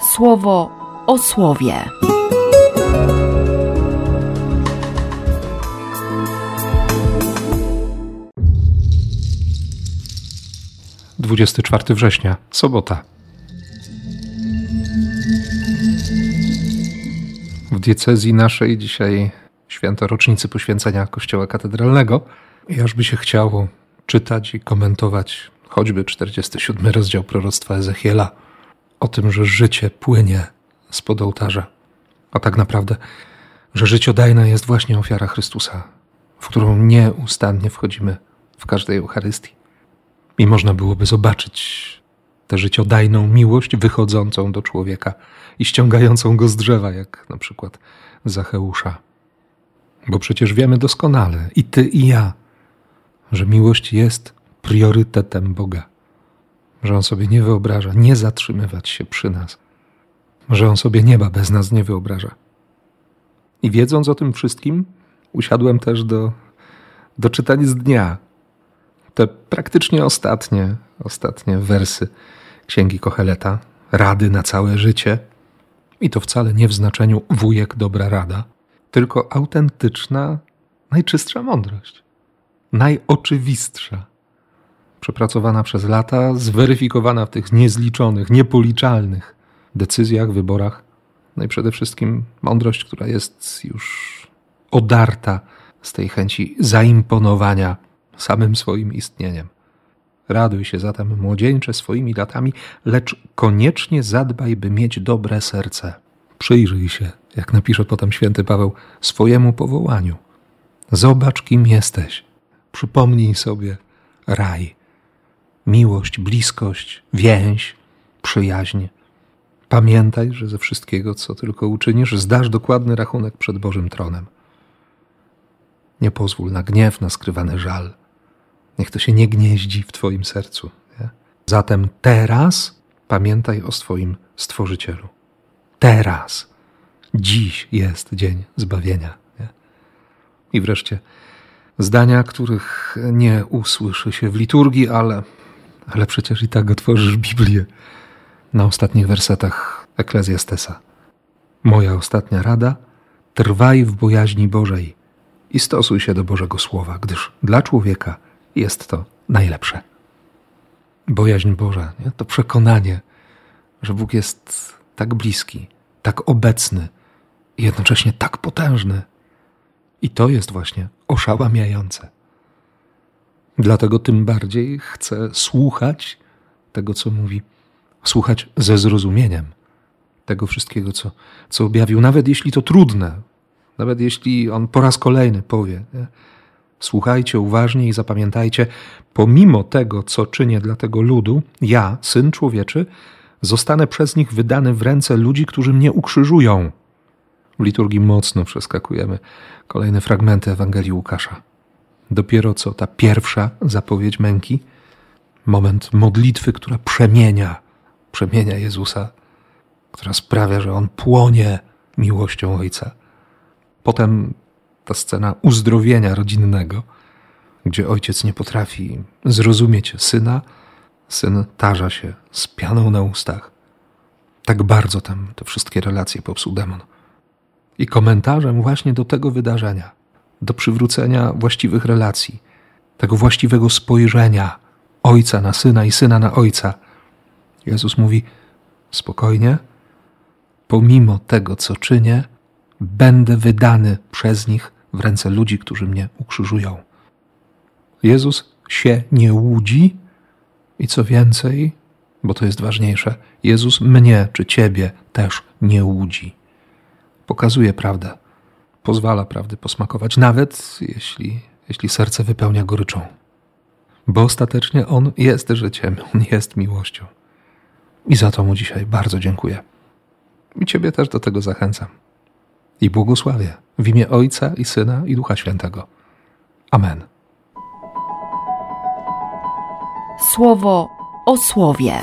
słowo o słowie. Dwudziesty czwarty września, sobota. W diecezji naszej dzisiaj święto rocznicy poświęcenia Kościoła Katedralnego i ażby się chciało czytać i komentować choćby 47 rozdział proroctwa Ezechiela o tym, że życie płynie spod ołtarza, a tak naprawdę, że życiodajna jest właśnie ofiara Chrystusa, w którą nieustannie wchodzimy w każdej Eucharystii. I można byłoby zobaczyć tę życiodajną miłość wychodzącą do człowieka i ściągającą go z drzewa, jak na przykład Zacheusza. Bo przecież wiemy doskonale, i ty, i ja, że miłość jest priorytetem Boga, że On sobie nie wyobraża nie zatrzymywać się przy nas, że On sobie nieba bez nas nie wyobraża. I wiedząc o tym wszystkim, usiadłem też do, do czytania z dnia. Te praktycznie ostatnie, ostatnie wersy Księgi Kocheleta, rady na całe życie. I to wcale nie w znaczeniu wujek dobra rada, tylko autentyczna, najczystsza mądrość, najoczywistsza, przepracowana przez lata, zweryfikowana w tych niezliczonych, niepoliczalnych decyzjach, wyborach. No i przede wszystkim mądrość, która jest już odarta z tej chęci zaimponowania samym swoim istnieniem. Raduj się zatem, młodzieńcze, swoimi latami, lecz koniecznie zadbaj, by mieć dobre serce. Przyjrzyj się, jak napisze potem święty Paweł, swojemu powołaniu. Zobacz, kim jesteś. Przypomnij sobie raj, miłość, bliskość, więź, przyjaźń. Pamiętaj, że ze wszystkiego, co tylko uczynisz, zdasz dokładny rachunek przed Bożym tronem. Nie pozwól na gniew, na skrywany żal. Niech to się nie gnieździ w Twoim sercu. Nie? Zatem teraz pamiętaj o swoim Stworzycielu. Teraz, dziś jest dzień zbawienia. Nie? I wreszcie zdania, których nie usłyszy się w liturgii, ale, ale przecież i tak otworzysz Biblię na ostatnich wersetach Eklezjastesa. Moja ostatnia rada: trwaj w bojaźni Bożej i stosuj się do Bożego Słowa, gdyż dla człowieka jest to najlepsze. Bojaźń Boża nie? to przekonanie, że Bóg jest tak bliski, tak obecny i jednocześnie tak potężny. I to jest właśnie oszałamiające. Dlatego tym bardziej chcę słuchać tego, co mówi, słuchać ze zrozumieniem tego wszystkiego, co, co objawił, nawet jeśli to trudne, nawet jeśli on po raz kolejny powie. Nie? Słuchajcie uważnie i zapamiętajcie, pomimo tego, co czynię dla tego ludu, ja, syn człowieczy, zostanę przez nich wydany w ręce ludzi, którzy mnie ukrzyżują. W liturgii mocno przeskakujemy kolejne fragmenty Ewangelii Łukasza. Dopiero co ta pierwsza zapowiedź męki, moment modlitwy, która przemienia, przemienia Jezusa, która sprawia, że on płonie miłością Ojca. Potem ta scena uzdrowienia rodzinnego, gdzie ojciec nie potrafi zrozumieć syna, syn tarza się z pianą na ustach. Tak bardzo tam te wszystkie relacje popsuł demon. I komentarzem właśnie do tego wydarzenia, do przywrócenia właściwych relacji, tego właściwego spojrzenia ojca na syna i syna na ojca, Jezus mówi: spokojnie, pomimo tego, co czynię, będę wydany przez nich w ręce ludzi, którzy mnie ukrzyżują. Jezus się nie łudzi i co więcej, bo to jest ważniejsze, Jezus mnie czy ciebie też nie łudzi. Pokazuje prawdę, pozwala prawdy posmakować, nawet jeśli, jeśli serce wypełnia goryczą. Bo ostatecznie On jest życiem, On jest miłością. I za to Mu dzisiaj bardzo dziękuję. I Ciebie też do tego zachęcam i błogosławię w imię Ojca i Syna i Ducha Świętego. Amen. Słowo o słowie.